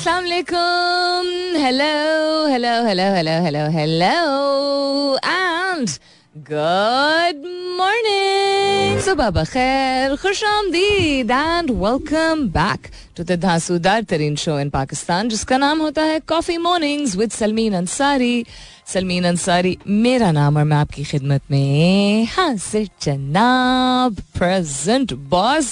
अस्सलाम वालेकुम hello hello hello hello hello hello and good morning सुबह बखैर खुश आमदीद and welcome back to the धांसूदार तरीन शो इन पाकिस्तान जिसका नाम होता है coffee mornings with Salmeen Ansari Salmeen Ansari, मेरा नाम और मैं आपकी खिदमत में हाजिर जनाब प्रेजेंट बॉस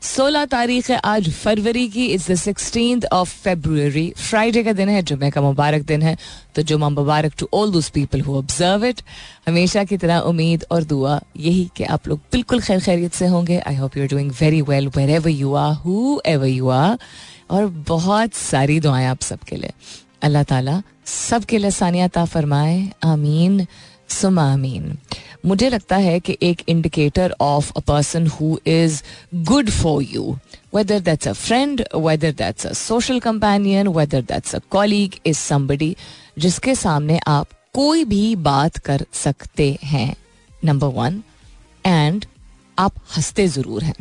सोलह तारीख है आज फरवरी की is the sixteen of February Friday का दिन है जुमे का मुबारक दिन है तो जुमा मुबारक to all those people who observe it हमेशा की तरह उम्मीद और दुआ यही कि आप लोग बिल्कुल खैर खैरियत से होंगे। I hope you are doing very well wherever you are whoever you are और बहुत सारी दुआएँ आप सबके लिए। अल्लाह ताला सबके लिए सानियता फरमाए, आमीन सुमा आमीन। मुझे लगता है कि एक indicator of a person who is good for you whether that's a friend whether that's a social companion whether that's a colleague is somebody जिसके सामने आप कोई भी बात कर सकते हैं नंबर वन एंड आप हँसते ज़रूर हैं।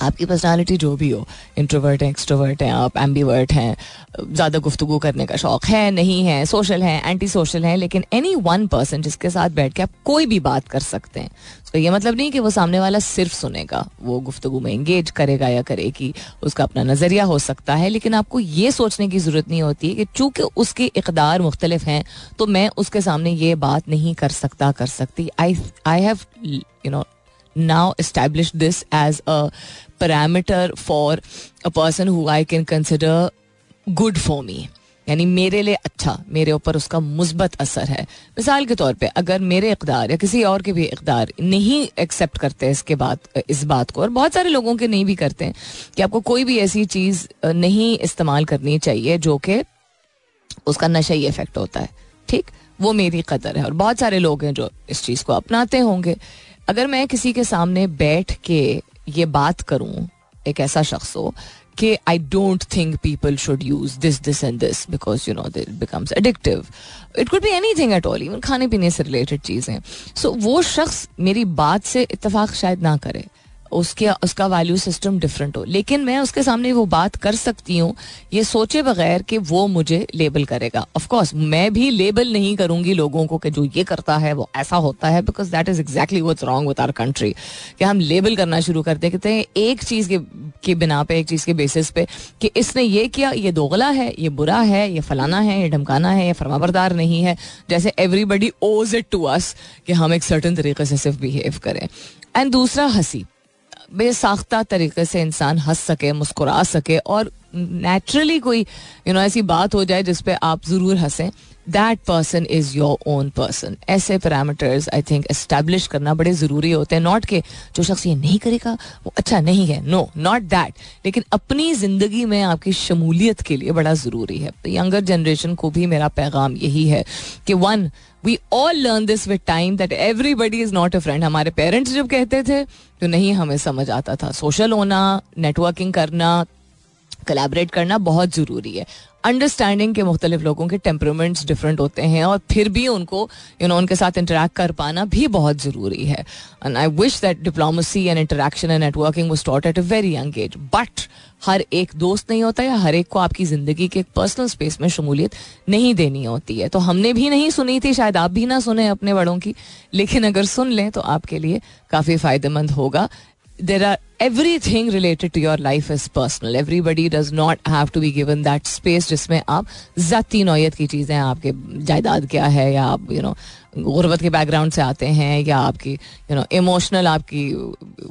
आपकी पर्सनालिटी जो भी हो इंट्रोवर्ट हैं एक्सट्रोवर्ट हैं, आप एम्बीवर्ट हैं, ज़्यादा गुफ्तु करने का शौक है, नहीं है सोशल है एंटी सोशल है, लेकिन एनी वन पर्सन जिसके साथ बैठ के आप कोई भी बात कर सकते हैं। तो ये मतलब नहीं कि वो सामने वाला सिर्फ़ सुनेगा, वो गुफ्तु में इंगेज करेगा या करेगी उसका अपना नज़रिया हो सकता है, लेकिन आपको ये सोचने की ज़रूरत नहीं होती है कि चूँकि उसके इकदार मुख्तलिफ़ हैं तो मैं उसके सामने ये बात नहीं कर सकता, कर सकती। I I have you know now establish this as a parameter for a person who I can consider good for me यानी मेरे लिए अच्छा मेरे ऊपर उसका मुस्बत असर है। मिसाल के तौर पे, अगर मेरे इकदार या किसी और के भी इकदार नहीं एक्सेप्ट करते इसके बाद, इस बात को, और बहुत सारे लोगों के नहीं भी करते हैं, कि आपको कोई भी ऐसी चीज़ नहीं इस्तेमाल करनी चाहिए जो कि उसका नशा इफ़ेक्ट होता है। ठीक? वो मेरी कदर है। और बहुत सारे लोग हैं जो इस चीज़ को अपनाते होंगे। अगर मैं किसी के सामने बैठ के ये बात करूँ एक ऐसा शख्स हो कि I don't think people should use this this and this because you know that becomes addictive it could be anything at all even खाने पीने से रिलेटेड चीज़ें. सो so, वो शख्स मेरी बात से इतफाक शायद ना करे. उसके, उसका वैल्यू सिस्टम डिफरेंट हो। लेकिन मैं उसके सामने वो बात कर सकती हूँ, ये सोचे बगैर कि वो मुझे लेबल करेगा। ऑफ़ कोर्स मैं भी लेबल नहीं करूँगी लोगों को कि जो ये करता है, वो ऐसा होता है because that is exactly what's wrong with our country कि हम लेबल करना शुरू करते कहते हैं एक चीज़ के, की बिना पे, एक चीज़ के बेसिस पे कि इसने ये किया, ये दोगला है, ये बुरा है, ये फलाना है, ये ढमकाना है, ये फरमाबरदार नहीं है। जैसे everybody owes it to us कि हम एक सर्टन तरीके से सिर्फ़ बिहेव करें। एंड दूसरा, हँसी। बेसाख्ता तरीके से इंसान हंस सके, मुस्कुरा सके और नेचुरली कोई यू नो ऐसी बात हो जाए जिसपे आप ज़रूर हंसें। That person is your own person ऐसे पैरामीटर्स आई थिंक एस्टेब्लिश करना बड़े ज़रूरी होते हैं। नॉट के जो शख्स ये नहीं करेगा, वो अच्छा नहीं है। नो नॉट दैट लेकिन अपनी ज़िंदगी में आपकी शमूलियत के लिए बड़ा ज़रूरी है। यंगर जनरेशन को भी मेरा पैगाम यही है कि when we all learn this with time that everybody is not a friend हमारे पेरेंट्स जब कहते थे तो नहीं हमें समझ आता था. सोशल होना नेटवर्किंग करना कलेबरेट करना बहुत ज़रूरी है. अंडरस्टैंडिंग के मुख्तलिफ़ लोगों के टेम्परमेंट्स डिफरेंट होते हैं और फिर भी उनको यू नो उनके साथ इंटरेक्ट कर पाना भी बहुत ज़रूरी है। And I wish that diplomacy and interaction and networking was taught at a very young age but हर एक दोस्त नहीं होता या हर एक को आपकी ज़िंदगी के एक पर्सनल स्पेस में शमूलियत नहीं देनी होती है। तो हमने भी नहीं सुनी थी, शायद आप भी ना सुने अपने बड़ों की। लेकिन अगर सुन लें तो आपके लिए काफ़ी फ़ायदेमंद होगा। There are everything related to your life is personal everybody does not have to be given that space जिसमें आप ज़ाती नौयत की चीज़ें आपके जायदाद क्या है या आप यू नो गुर्बत के बैकग्राउंड से आते हैं या आपकी यू नो इमोशनल आपकी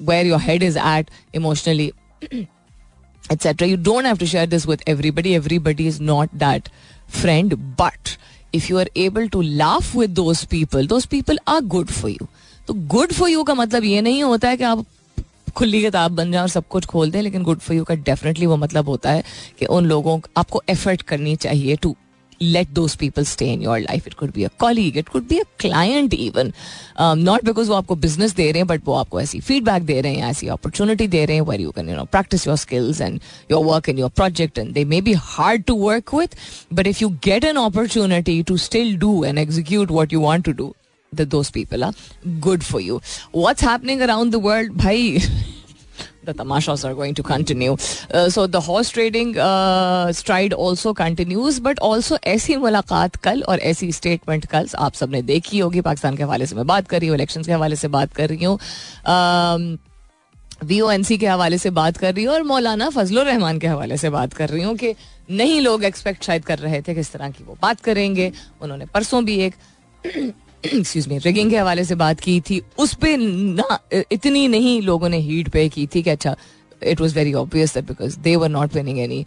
where your head is at emotionally etc you don't have to share this with everybody everybody is not that friend but if you are able to laugh with those people those people are good for you तो good for you का मतलब ये नहीं होता है कि आप खुली किताब बन जाए और सब कुछ खोल दें, लेकिन गुड फॉर यू का डेफिनेटली वो मतलब होता है कि उन लोगों को, आपको एफर्ट करनी चाहिए to let those people stay in your life it could be a colleague it could be a client even not because वो आपको बिज़नेस दे रहे हैं बट वो आपको ऐसी फीडबैक दे रहे हैं, ऐसी अपॉर्चुनिटी दे रहे हैं where you can you know practise your skills and your work in your project and they may be hard to work with but if you get an opportunity to still do and execute what you want to do that those people are good for you. What's happening around the world, भाई the tamashas are going to continue. Uh, so the horse trading uh, stride also continues, but also ऐसी मुलाकात कल और ऐसी statement कल आप सबने देखी होगी पाकिस्तान के हवाले से मैं बात कर रही हूँ इलेक्शन के हवाले से बात कर रही हूँ वी ओ एन सी के हवाले से बात कर रही हूँ और मौलाना फजल रहमान के हवाले से बात कर रही हूँ कि नहीं लोग एक्सपेक्ट शायद कर रहे थे किस तरह की वो बात करेंगे उन्होंने परसों भी एक एक्सक्यूज मी रिगिंग के हवाले से बात की थी, उस पर ना इतनी नहीं लोगों ने हीट पे की थी कि अच्छा it was very obvious that because they were not winning any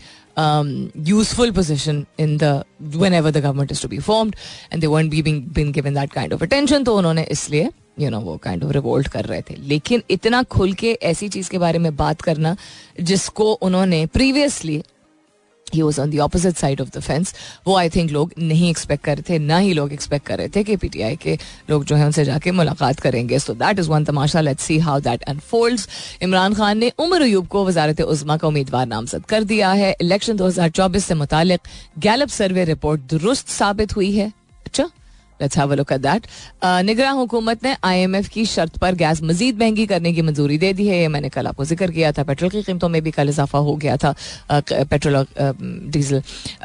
useful position in whenever the government is to be formed and they've been given that kind of attention तो उन्होंने इसलिए यू नो वो kind of revolt कर रहे थे। लेकिन इतना खुल के ऐसी चीज़ के बारे में बात करना, जिसको उन्होंने previously he was on the opposite side of the fence वो आई थिंक लोग नहीं एक्सपेक्ट कर रहे थे, ना ही लोग एक्सपेक्ट कर रहे थे कि पीटीआई के लोग जो है उनसे जाके मुलाकात करेंगे। So that is one Tamasha. Let see how that unfold Imran Khan ने उमर अयूब को वजारत उजमा का उम्मीदवार नामजद कर दिया है। इलेक्शन दो हज़ार चौबीस से मुतालिक गैलप सर्वे रिपोर्ट दुरुस्त साबित हुई है। अच्छा? Let's have a look at that निगरा हुकूमत ने आईएमएफ की शर्त पर गैस मजीद महँगी करने की मंजूरी दे दी है। ये मैंने कल आपको ज़िक्र किया था। पेट्रोल की कीमतों में भी कल इजाफा हो गया था। पेट्रोल और डीजल।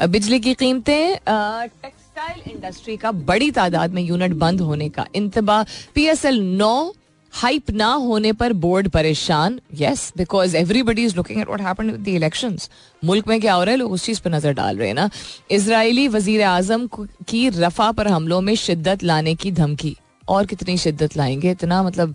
बिजली की कीमतें टेक्सटाइल इंडस्ट्री का बड़ी तादाद में यूनिट बंद होने का इंतबा। पी एस एल नौ हाइप ना होने पर बोर्ड परेशान। Yes because everybody is looking at what the elections मुल्क में क्या हो रहा है? लोग उस चीज़ पर नज़र डाल रहे हैं ना। इसराइली वज़ीर आज़म की रफा पर हमलों में शिद्दत लाने की धमकी। और कितनी शिद्दत लाएँगे? इतना मतलब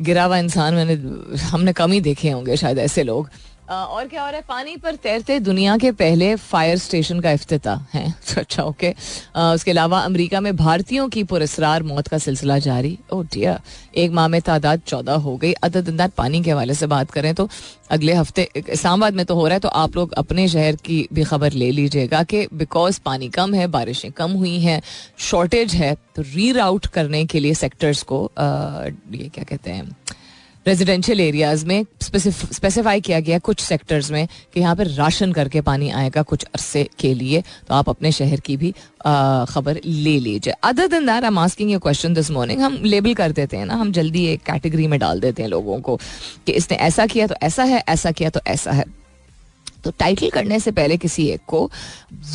गिरा हुआ इंसान मैंने हमने कम ही देखे होंगे शायद ऐसे लोग। और क्या हो रहा है? पानी पर तैरते दुनिया के पहले फायर स्टेशन का अफ्तः है। अच्छा ओके उसके अलावा अमेरिका में भारतीयों की पुरस्कार मौत का सिलसिला जारी। ओ oh डियर एक माह में तादाद चौदह हो गई। अदर दिन पानी के हवाले से बात करें तो अगले हफ़्ते, इस्लामाबाद में तो हो रहा है तो आप लोग अपने शहर की भी खबर ले लीजिएगा कि बिकॉज़ पानी कम है, बारिशें कम हुई हैं शॉर्टेज है तो री राउट करने के लिए सेक्टर्स को ये क्या कहते हैं? रेजिडेंशियल एरियाज़ में स्पेसिफाई किया गया कुछ सेक्टर्स में कि यहाँ पर राशन करके पानी आएगा कुछ अरसे के लिए तो आप अपने शहर की भी खबर ले लीजिए। Other than that I am asking question this morning हम लेबल कर देते हैं ना, हम जल्दी एक कैटेगरी में डाल देते हैं लोगों को कि इसने ऐसा किया तो ऐसा है, ऐसा किया तो ऐसा है। तो टाइटल करने से पहले किसी एक को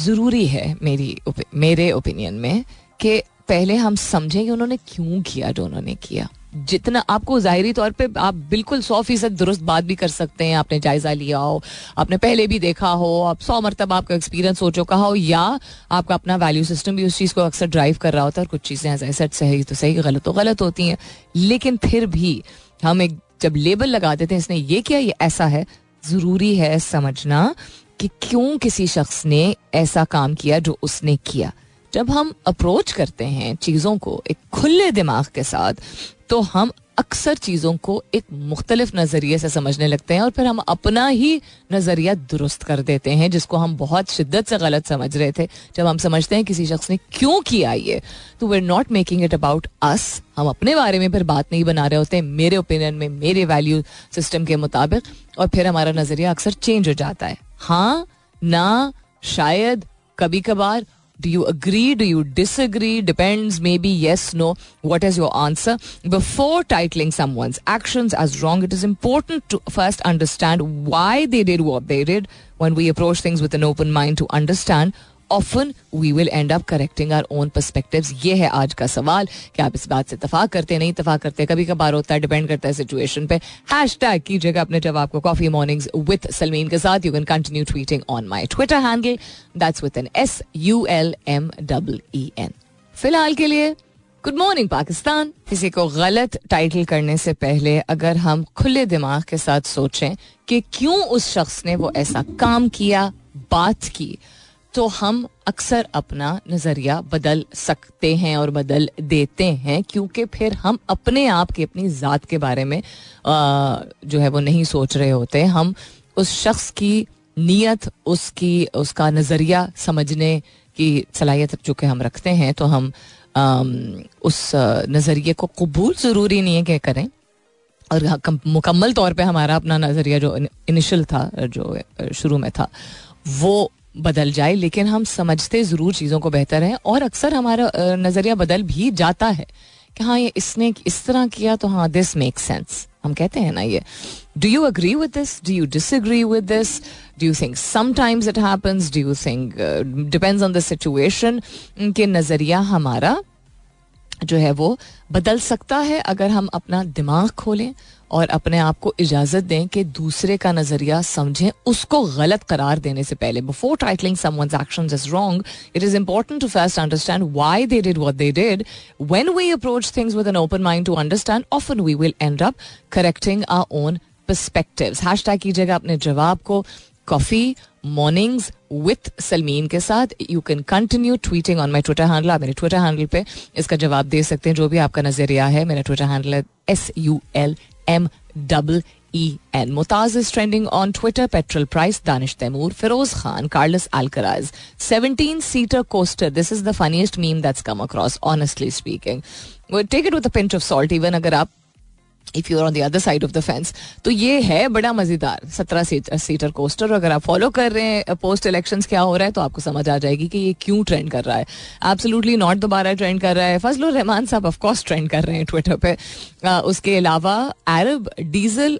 ज़रूरी है मेरी मेरे ओपिनियन में कि पहले हम समझें कि उन्होंने क्यों किया जो उन्होंने किया। जितना आपको जाहरी तौर पे आप बिल्कुल सौ फ़ीसद दुरुस्त बात भी कर सकते हैं। आपने जायजा लिया हो, आपने पहले भी देखा हो, आप सौ मरतब आपका एक्सपीरियंस हो चुका हो, या आपका अपना वैल्यू सिस्टम भी उस चीज़ को अक्सर ड्राइव कर रहा होता है और कुछ चीज़ें ऐसा सही तो सही, गलत तो गलत होती हैं। लेकिन फिर भी हम एक जब लेबल लगा देते हैं, इसने ये किया, ये ऐसा है। ज़रूरी है समझना कि क्यों किसी शख्स ने ऐसा काम किया जो उसने किया। जब हम अप्रोच करते हैं चीज़ों को एक खुले दिमाग के साथ तो हम अक्सर चीज़ों को एक मुख्तलिफ़ नज़रिए से समझने लगते हैं और फिर हम अपना ही नज़रिया दुरुस्त कर देते हैं, जिसको हम बहुत शिद्दत से गलत समझ रहे थे। जब हम समझते हैं किसी शख्स ने क्यों किया ये तो we're not making it about us हम अपने बारे में फिर बात नहीं बना रहे होते, मेरे ओपिनियन में, मेरे वैल्यू सिस्टम के मुताबिक, और फिर हमारा नज़रिया अक्सर चेंज हो जाता है। हाँ ना, शायद कभी कभार Do you agree? Do you disagree? Depends, maybe yes, no. What is your answer? Before titling someone's actions as wrong, it is important to first understand why they did what they did when we approach things with an open mind to understand often we will end up correcting our own perspective ये है आज का सवाल। कि आप इस बात से इतफाक करते नहीं इतफाक करते? कभी कभार होता है डिपेंड करता है सिचुएशन पे। हैश टैग कीजिएगा अपने जवाब को कॉफ़ी मॉर्निंग्स विद सलमीन के साथ। You can continue tweeting on my Twitter handle that's with an S U L M double E N फ़िलहाल के लिए गुड मॉर्निंग पाकिस्तान। किसी को गलत टाइटल करने से पहले अगर हम खुले दिमाग के साथ सोचें कि क्यों उस शख्स ने वो ऐसा काम किया, बात की तो हम अक्सर अपना नज़रिया बदल सकते हैं और बदल देते हैं क्योंकि फिर हम अपने आप की अपनी ज़ात के बारे में आ, जो है वो नहीं सोच रहे होते। हम उस शख्स की नीयत उसकी उसका नज़रिया समझने की सलाहियत चूँकि हम रखते हैं तो हम आ, उस नज़रिए को कबूल ज़रूरी नहीं है कि करें। और मुकम्मल तौर पे हमारा अपना नज़रिया जो इनिशियल था जो शुरू में था वो बदल जाए, लेकिन हम समझते ज़रूर चीज़ों को बेहतर है और अक्सर हमारा नज़रिया बदल भी जाता है कि हाँ ये इसने इस तरह किया तो हाँ दिस मेक सेंस हम कहते हैं ना ये do you agree with this do you disagree with this do you think sometimes it happens do you think depends on the situation के नज़रिया हमारा जो है वो बदल सकता है अगर हम अपना दिमाग खोलें और अपने आप को इजाज़त दें कि दूसरे का नज़रिया समझें, उसको गलत करार देने से पहले। Before titling someone's actions is wrong it is important to first understand why they did what they did when we approach things with an open mind to understand often we will end up correcting our own perspectives hashtag कीजिएगा अपने जवाब को coffee mornings with Salmeen के साथ. You can continue tweeting on my Twitter handle आप मेरे Twitter handle पे इसका जवाब दे सकते हैं, जो भी आपका नज़रिया है. मेरा ट्विटर हैंडल है S U L M double E N मुताज is trending on Twitter petrol price Danish Taimur Firoz Khan Carlos Alcaraz seventeen seater coaster this is the funniest meme that's come across honestly speaking take it with pinch of salt even अगर आप if you are on the other side of the fence तो ये है बड़ा मज़ेदार सत्रह seater coaster. अगर आप फॉलो कर रहे हैं पोस्ट इलेक्शन क्या हो रहा है तो आपको समझ आ जाएगी कि ये क्यों ट्रेंड कर रहा है। एब्सोल्युटली नॉट दोबारा ट्रेंड कर रहा है। फजल रहमान साहब ऑफकोर्स ट्रेंड कर रहे हैं ट्विटर पर उसके अलावा अरब डीजल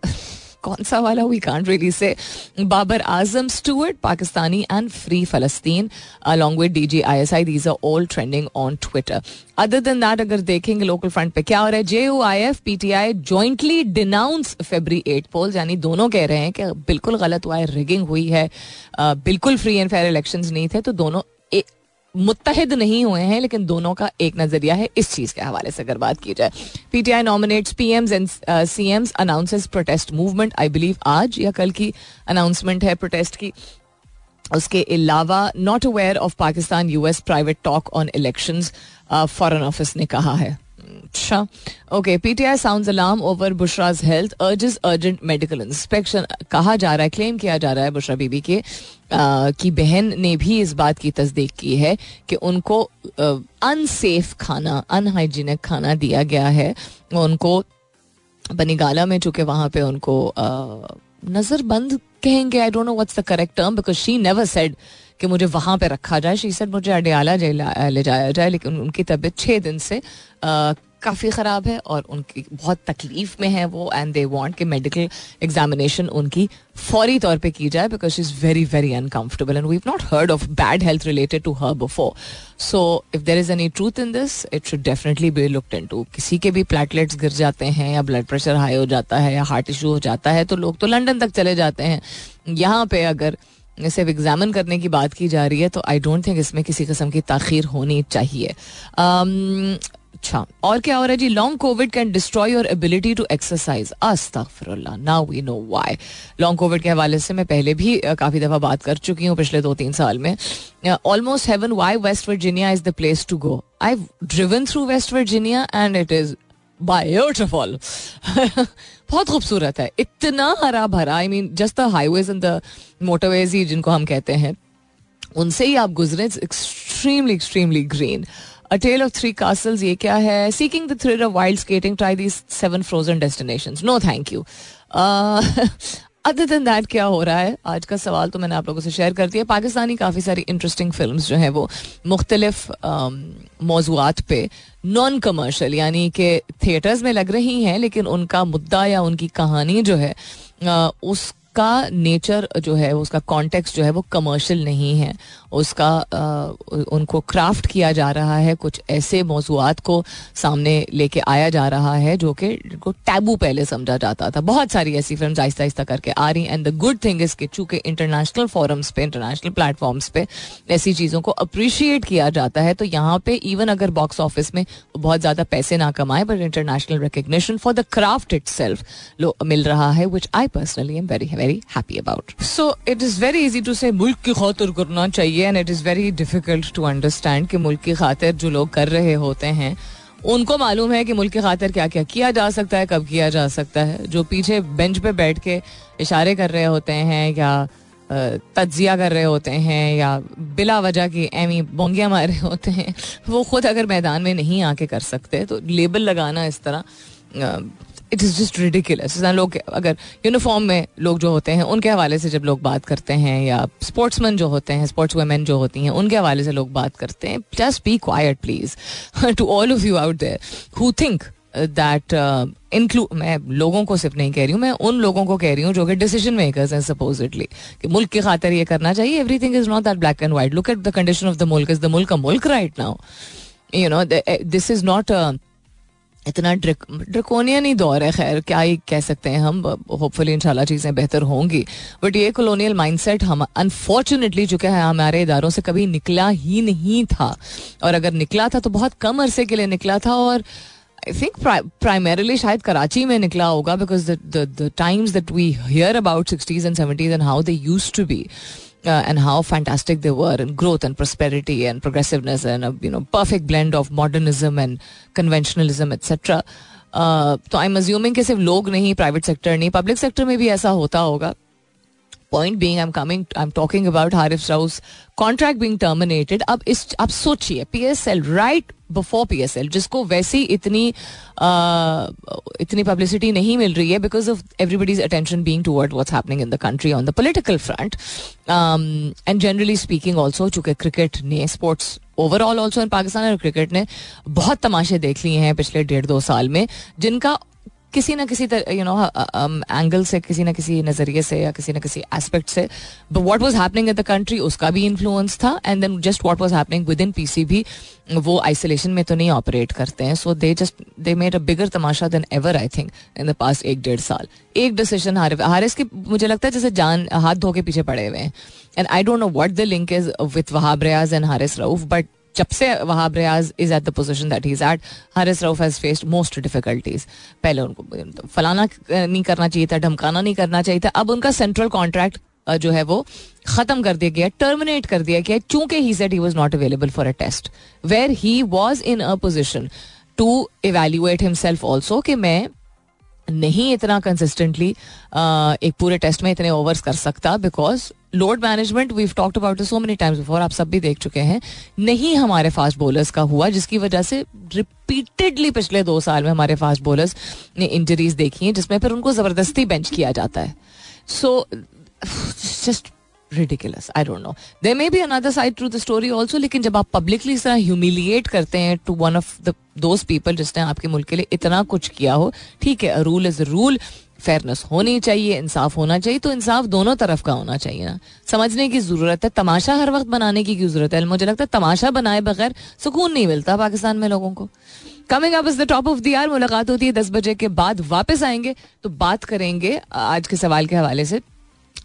कौन सा वाला we can't really say Babar Azam Stuart Pakistani and free फलस्तीन along with D G I S I these are all trending on Twitter other than that अगर देखेंगे लोकल फ्रंट पे क्या हो रहा है J U I F P T I jointly denounce February eight poll यानी दोनों कह रहे हैं कि बिल्कुल गलत हुआ है रिगिंग हुई है। बिल्कुल फ्री एंड फेयर इलेक्शन नहीं थे तो दोनों मुतहद नहीं हुए हैं, लेकिन दोनों का एक नज़रिया है। इस चीज़ के हवाले से अगर बात की जाए PTI nominates PMs and CMs announces protest movement I believe आज या कल की अनाउंसमेंट है प्रोटेस्ट की। उसके अलावा not aware of Pakistan US private talk on election foreign office ने कहा है। अच्छा okay PTI sound alarm over Bushra's health urges urgent medical inspection कहा जा रहा है क्लेम किया जा रहा है बुशरा बीबी के की बहन ने भी इस बात की तस्दीक की है कि उनको अनसेफ खाना अनहाइजीनिक खाना दिया गया है उनको बनीगाला में, चूँकि वहाँ पे उनको नज़रबंद कहेंगे I don't know what's the correct term because she never said कि मुझे वहाँ पे रखा जाए। शी सेड मुझे अडियाला ले जाया जाए। लेकिन उनकी तबीयत छः दिन से काफ़ी ख़राब है और उनकी बहुत तकलीफ़ में है वो एंड दे वांट कि मेडिकल एग्जामिनेशन उनकी फौरी तौर पे की जाए because is very very uncomfortable and we not heard of bad health related to her before so if there is any truth in this it should definitely be looked into किसी के भी platelets गिर जाते हैं या blood pressure high हो जाता है या हार्ट इशू हो जाता है तो लोग तो लंडन तक चले जाते हैं। यहाँ पे अगर सिर्फ़ एग्जामिन करने की बात की जा रही है तो आई डोंट थिंक इसमें किसी किस्म की ताखिर होनी चाहिए। Um, अच्छा और क्या हो रहा है जी? Long Covid can destroy your ability to exercise अस्तगफिरुल्लाह now we know why long Covid के हवाले से मैं पहले भी काफ़ी दफ़ा बात कर चुकी हूँ पिछले दो तीन साल में। Almost heaven why West Virginia is the place to go I driven through West Virginia and it is beautiful बहुत खूबसूरत है। इतना हरा भरा I mean just the highways and the motorways ही जिनको हम कहते हैं, उनसे ही आप गुजरे it's extremely extremely green a tale of three castles ये क्या है? Seeking the thrill of wild skating try these seven frozen destination no thank you other than that क्या हो रहा है? आज का सवाल तो मैंने आप लोगों से शेयर कर दिया। पाकिस्तानी काफ़ी सारी इंटरेस्टिंग फ़िल्म जो हैं वो मुख्तलिफ़ मौजूद पे नॉन कमर्शल यानी कि थिएटर्स में लग रही हैं, लेकिन उनका मुद्दा या उनकी कहानी जो है उस उसका नेचर जो है उसका कॉन्टेक्स्ट जो है वो कमर्शियल नहीं है। उसका आ, उनको क्राफ्ट किया जा रहा है कुछ ऐसे मौजूद को सामने लेके आया जा रहा है जो कि को टैबू पहले समझा जाता था। बहुत सारी ऐसी फ़िल्म आहिस्ता आहिस्ता करके आ रही and the good thing is कि चूँकि इंटरनेशनल फोरम्स पे इंटरनेशनल प्लेटफॉर्म्स पे ऐसी चीज़ों को अप्रिशिएट किया जाता है तो यहाँ पे इवन अगर बॉक्स ऑफ़िस में बहुत ज़्यादा पैसे ना कमाए but international recognition for the craft itself मिल रहा है which I personally am very very happy about so it is very easy to say मुल्क की खातिर करना चाहिए and it is very difficult to understand कि मुल्क की खातिर जो लोग कर रहे होते हैं उनको मालूम है कि मुल्क की खातिर क्या क्या किया जा सकता है कब किया जा सकता है जो पीछे बेंच पे बैठ के इशारे कर रहे होते हैं या तजिया कर रहे होते हैं या बिला वजह की एमी बोंगियाँ मार रहे होते हैं वो खुद अगर मैदान में नहीं आके कर सकते तो लेबल लगाना इस तरह इट इज़ जस्ट रिडिकुलस लोग, अगर यूनिफॉर्म में लोग जो होते हैं, उनके हवाले से जब लोग बात करते हैं, या स्पोर्ट्समैन जो होते हैं स्पोर्ट्स वुमेन जो होती हैं, उनके हवाले से लोग बात करते हैं just be quite please to all of you out there who think that include मैं लोगों को सिर्फ़ नहीं कह रही हूँ, मैं उन लोगों को कह रही हूँ जो कि डिसीज़न मेकर्स हैं सपोजिटली कि मुल्क की खातर ये करना चाहिए everything is not that black and white look at the condition of the मुल्क. इज़ द मुल्क मुल्क right now you know this is not इतना ड्रकोनियन ही दौर है, खैर, क्या ही कह सकते हैं हम होपफुली इंशाल्लाह चीज़ें बेहतर होंगी। बट ये कॉलोनियल माइंडसेट हम अनफॉर्चुनेटली चुके है, हमारे इदारों से कभी निकला ही नहीं था। और अगर निकला था तो बहुत कम अरसे के लिए निकला था और आई थिंक प्राइमरली शायद कराची में निकला होगा because the times that we hear about sixties and seventies and how they use to be and how fantastic they were in growth and prosperity and progressiveness and a you know perfect blend of modernism and conventionalism etc. Uh, तो I am assuming कि सिर्फ लोग नहीं private sector नहीं public sector में भी ऐसा होता होगा point being I am coming I am talking about Haris Rauf contract being terminated अब इस अब सोचिए पीएसएल राइट बिफोर पीएसएल जिसको वैसी इतनी आ, इतनी पब्लिसिटी नहीं मिल रही है because of everybody's attention being toward what's happening in the country on the political front and generally speaking also चूँकि क्रिकेट ने sports overall also in Pakistan और क्रिकेट ने बहुत तमाशे देख लिए हैं पिछले डेढ़ दो साल में जिनका किसी ना किसी यू नो एंगल से, किसी ना किसी नज़रिए से या किसी ना किसी एस्पेक्ट से। What was happening in the country उसका भी इन्फ्लुएंस था। And then just what was happening within P C भी वो आइसोलेशन में तो नहीं ऑपरेट करते हैं। So they just they made a bigger Tamasha than ever I think in the past एक डेढ़ साल। एक डिसीज़न हारिस हारिस के, मुझे लगता है जैसे जान, हाथ धो के पीछे पड़े हुए हैं। And I don't know what the link is with Wahab Riaz and Haris Rauf but जब से Wahab Riaz is at the position that is at Haris Rauf has faced most difficulties पहले उनको फलाना नहीं करना चाहिए था धमकाना नहीं करना चाहिए था, अब उनका सेंट्रल कॉन्ट्रैक्ट जो है वो खत्म कर दिया गया टर्मिनेट कर दिया गया, चूँकि he said he was not available for a test where he was in a position to evaluate himself also कि मैं नहीं इतना कंसिस्टेंटली एक पूरे टेस्ट में इतने ओवर्स कर सकता because load management we talked about so many times before आप सब भी देख चुके हैं, नहीं हमारे फास्ट बॉलर्स का हुआ, जिसकी वजह से रिपीटेडली पिछले दो साल में हमारे फास्ट बॉलर्स ने इंजरीज देखी हैं, जिसमें फिर उनको ज़बरदस्ती बेंच किया जाता है। So just ridiculous I don't know they may be another side to the story also लेकिन जब आप पब्लिकली इस तरह ह्यूमिलिएट करते हैं to one of the those people जिसने आपके मुल्क के लिए इतना कुछ किया हो ठीक है रूल इज़ रूल फेयरनेस होनी चाहिए इंसाफ होना चाहिए तो इंसाफ दोनों तरफ़ का होना चाहिए ना समझने की ज़रूरत है तमाशा हर वक्त बनाने की क्यों ज़रूरत है मुझे लगता है तमाशा बनाए बगैर सुकून नहीं मिलता पाकिस्तान में लोगों को coming up is the top of the hour मुलाकात होती है दस बजे के बाद वापस आएँगे तो बात करेंगे आज के सवाल के हवाले से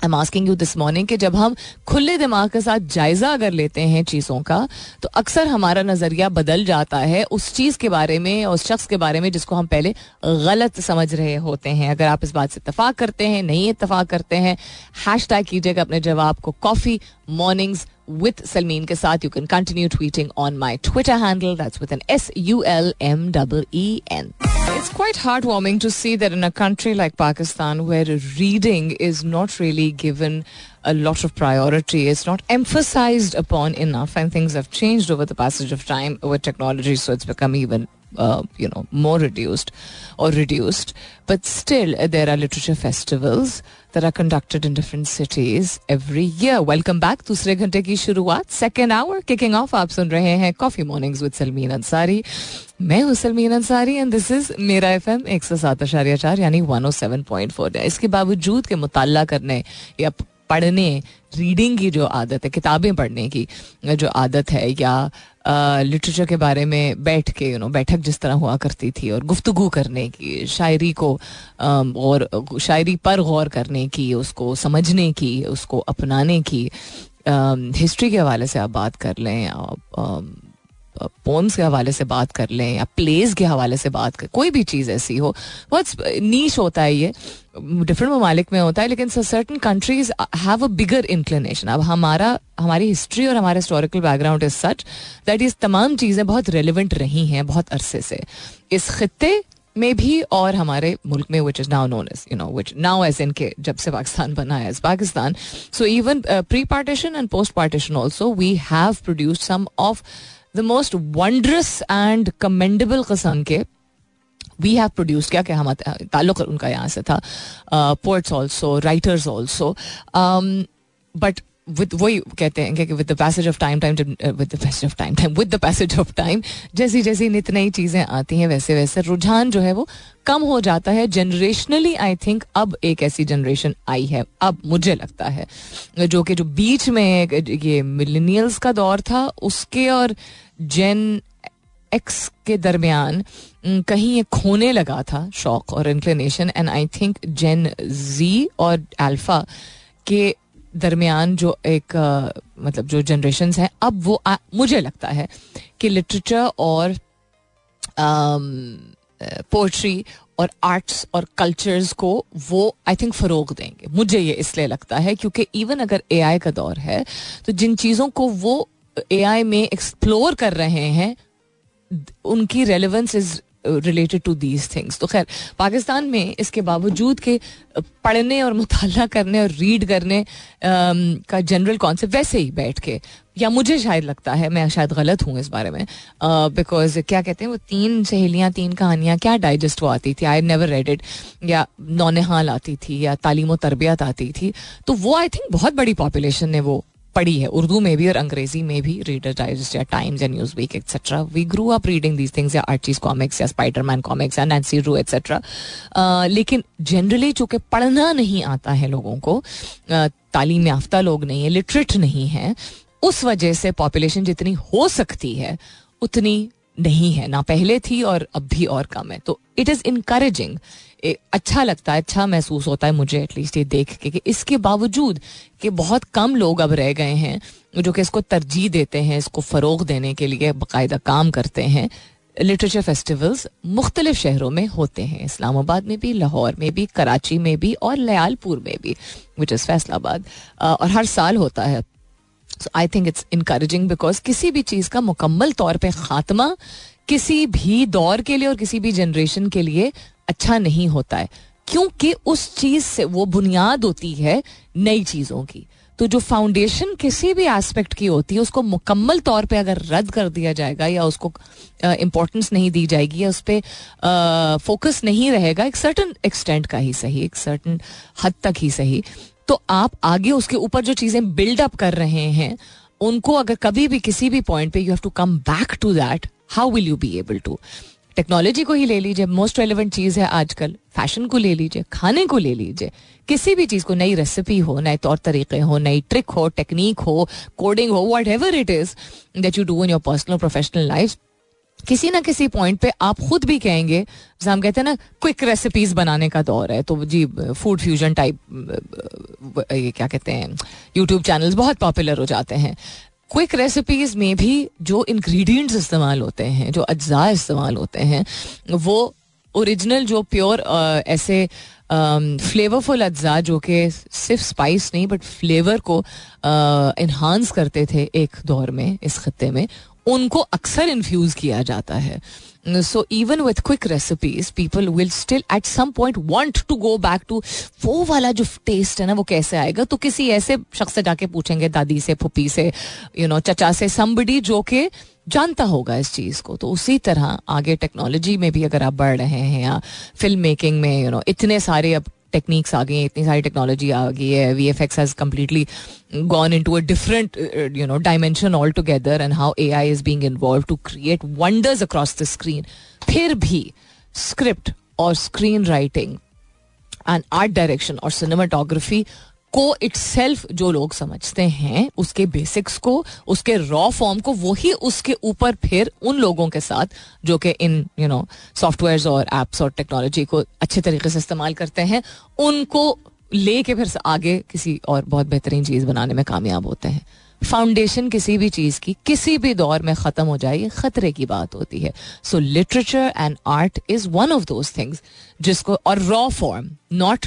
I am asking you this morning कि जब हम खुले दिमाग के साथ जायजा अगर लेते हैं चीज़ों का तो अक्सर हमारा नज़रिया बदल जाता है उस चीज़ के बारे में उस शख्स के बारे में जिसको हम पहले गलत समझ रहे होते हैं अगर आप इस बात से इतफाक करते हैं, नहीं इतफाक करते हैं हैश टैग कीजिएगा अपने जवाब को coffee mornings with Salmeen ke saath. You can continue tweeting on my Twitter handle. That's with an S U L M E N. It's quite heartwarming to see that in a country like Pakistan, where reading is not really given a lot of priority, it's not emphasized upon enough, and things have changed over the passage of time with technology, so it's become even uh, you know more reduced or reduced. But still there are literature festivals that are conducted in different cities every year. Welcome back. दूसरे घंटे की शुरुआत second hour kicking of आप सुन रहे हैं coffee mornings with Salmeen Ansari मैं हूँ Salmeen Ansari and this is मेरा एफ़ एम एक सौ सात आशार्य चार, यानी one O seven point four इसके बावजूद के मुताला करने या पढ़ने रीडिंग की जो आदत है, किताबें पढ़ने की जो आदत है, या लिटरेचर के बारे में बैठ के यू नो बैठक जिस तरह हुआ करती थी और गुफ्तगु करने की, शायरी को और शायरी पर गौर करने की, उसको समझने की, उसको अपनाने की हिस्ट्री के हवाले से आप बात कर लें पोम्स के हवाले से बात कर लें या प्लेस के हवाले से बात कर, कोई भी चीज़ ऐसी हो, बहुत नीच होता है ये डिफरेंट ममालिक में होता है, लेकिन certain countries have a bigger inclination अब हमारा, हमारी हिस्ट्री और हमारा historical background is such that is तमाम चीज़ें बहुत रेलिवेंट रही हैं बहुत अरसे से। इस खत्े में भी और हमारे मुल्क में which is now known as you know which now as in के, जब से पाकिस्तान बना है as Pakistan. So even pre partition and post partition also we have produce some of the most wondrous and commendable कस्म के we have produce क्या क्या हम ताल्लुक उनका यहाँ से था poets also writers also but with वही कहते हैं कि with the passage of time time with the passage of time time with the passage of time जैसी जैसी नित नई चीज़ें आती हैं, वैसे वैसे रुझान जो है वो कम हो जाता है। जनरेशनली आई थिंक अब एक ऐसी जनरेशन आई है। अब मुझे लगता है जो कि जो बीच में ये मिलीनियल्स का दौर था, उसके और जेन एक्स के दरमियान कहीं ये खोने लगा था शौक और inclination and I think Gen Z और अल्फ़ा के दरमियान जो एक मतलब जो जनरेशन हैं अब वो आ, मुझे लगता है कि लिटरेचर और पोइट्री और आर्ट्स और कल्चर्स को वो आई थिंक फ़रोग देंगे। मुझे ये इसलिए लगता है क्योंकि इवन अगर एआई का दौर है तो जिन चीज़ों को वो एआई में एक्सप्लोर कर रहे हैं उनकी relevance is related to these things तो खैर, पाकिस्तान में इसके बावजूद के पढ़ने और मुताला करने और रीड करने का जनरल कॉन्सेप्ट वैसे ही बैठ के, या मुझे शायद लगता है, मैं शायद गलत हूँ इस बारे में बिकॉज़ क्या कहते हैं, वो तीन सहेलियाँ, तीन कहानियाँ, क्या डाइजेस्ट वो आती थी? आई नेवर रेड इट या नौनहाल आती थी, या तालीम तरबियत आती थी। तो वो आई थिंक बहुत बड़ी पॉपुलेशन ने वो पढ़ी है। उर्दू में भी और अंग्रेज़ी में भी रीडर डाइजेस्ट या टाइम्स या Newsweek etcetera we grew up reading these things या आर्चीज कॉमिक्स या स्पाइडरमैन कॉमिक्स या नैन्सी रू एक्सेट्रा लेकिन जनरली चूँकि पढ़ना नहीं आता है लोगों को तालीम याफ्ता लोग नहीं है लिटरेट नहीं है, उस वजह से पॉपुलेशन जितनी हो सकती है, उतनी नहीं है, ना पहले थी और अब भी और कम है। तो इट इज़ इनकरेजिंग अच्छा लगता है अच्छा महसूस होता है मुझे एटलीस्ट ये देख के कि इसके बावजूद कि बहुत कम लोग अब रह गए हैं, जो कि इसको तरजीह देते हैं, इसको फ़रोग देने के लिए बाकायदा काम करते हैं। लिटरेचर फेस्टिवल्स मुख्तलिफ़ शहरों में होते हैं। इस्लामाबाद में भी, लाहौर में भी, कराची में भी और लयालपुर में भी विच इज़ फैसलाबाद। और हर साल होता है I think it's encouraging because किसी भी चीज़ का मुकम्मल तौर पर खात्मा किसी भी दौर के लिए और किसी भी जनरेशन के लिए अच्छा नहीं होता है। क्योंकि उस चीज़ से वो बुनियाद होती है नई चीज़ों की। तो जो फाउंडेशन किसी भी एस्पेक्ट की होती है उसको मुकम्मल तौर पे अगर रद्द कर दिया जाएगा या उसको इम्पोर्टेंस नहीं दी जाएगी या उस पर फोकस uh, नहीं रहेगा एक सर्टन एक्सटेंट का ही सही एक सर्टन हद तक ही सही। तो आप आगे उसके ऊपर जो चीज़ें बिल्डअप कर रहे हैं, उनको अगर कभी भी किसी भी पॉइंट पे you have to come back to that how will you be able to technology को ही ले लीजिए मोस्ट रेलिवेंट चीज़ है आजकल फ़ैशन को ले लीजिए, खाने को ले लीजिए, किसी भी चीज़ को, नई रेसिपी हो, नए तौर तरीके हो, नई ट्रिक हो टेक्निक हो कोडिंग हो whatever it is that you do in your personal professional life किसी ना किसी पॉइंट पे आप खुद भी कहेंगे हम कहते हैं ना क्विक रेसिपीज़ बनाने का दौर है तो जी फ़ूड फ्यूजन टाइप ये क्या कहते हैं यूट्यूब चैनल्स बहुत पॉपुलर हो जाते हैं। क्विक रेसिपीज़ में भी जो इंग्रेडिएंट्स इस्तेमाल होते हैं, जो अज्जा इस्तेमाल होते हैं, वो ओरिजिनल जो प्योर ऐसे फ्लेवरफुल अज्जा जो कि सिर्फ़ स्पाइस नहीं बट फ्लेवर को इन्हांस करते थे एक दौर में, इस खत्ते में उनको अक्सर इन्फ्यूज किया जाता है। So even with quick recipes people will still at some point want to go back to वो वाला जो टेस्ट है ना, वो कैसे आएगा? तो किसी ऐसे शख्स से जाके पूछेंगे, दादी से फुप्पी से यू नो चचा से समबडी जो कि जानता होगा इस चीज़ को। तो उसी तरह आगे टेक्नोलॉजी में भी अगर आप बढ़ रहे हैं या फ़िल्म मेकिंग में यू नो इतने सारे अब टेक्निक्स आ गई हैं, इतनी सारी टेक्नोलॉजी आ गई है V F X has completely gone into a different you know dimension altogether and how A I is being involve to create wonders across the screen फिर भी स्क्रिप्ट और screen writing and art direction और cinematography को itself जो लोग समझते हैं, उसके बेसिक्स को, उसके रॉ फॉर्म को, वही उसके ऊपर फिर उन लोगों के साथ जो कि इन यू नो सॉफ्टवेयर और एप्स और टेक्नोलॉजी को अच्छे तरीके से इस्तेमाल करते हैं, उनको लेके फिर आगे किसी और बहुत बेहतरीन चीज़ बनाने में कामयाब होते हैं। फाउंडेशन किसी भी चीज़ की, किसी भी दौर में ख़त्म हो जाए ख़तरे की बात होती है। So literature and art is one of those things जिसको, और रॉ फॉर्म नॉट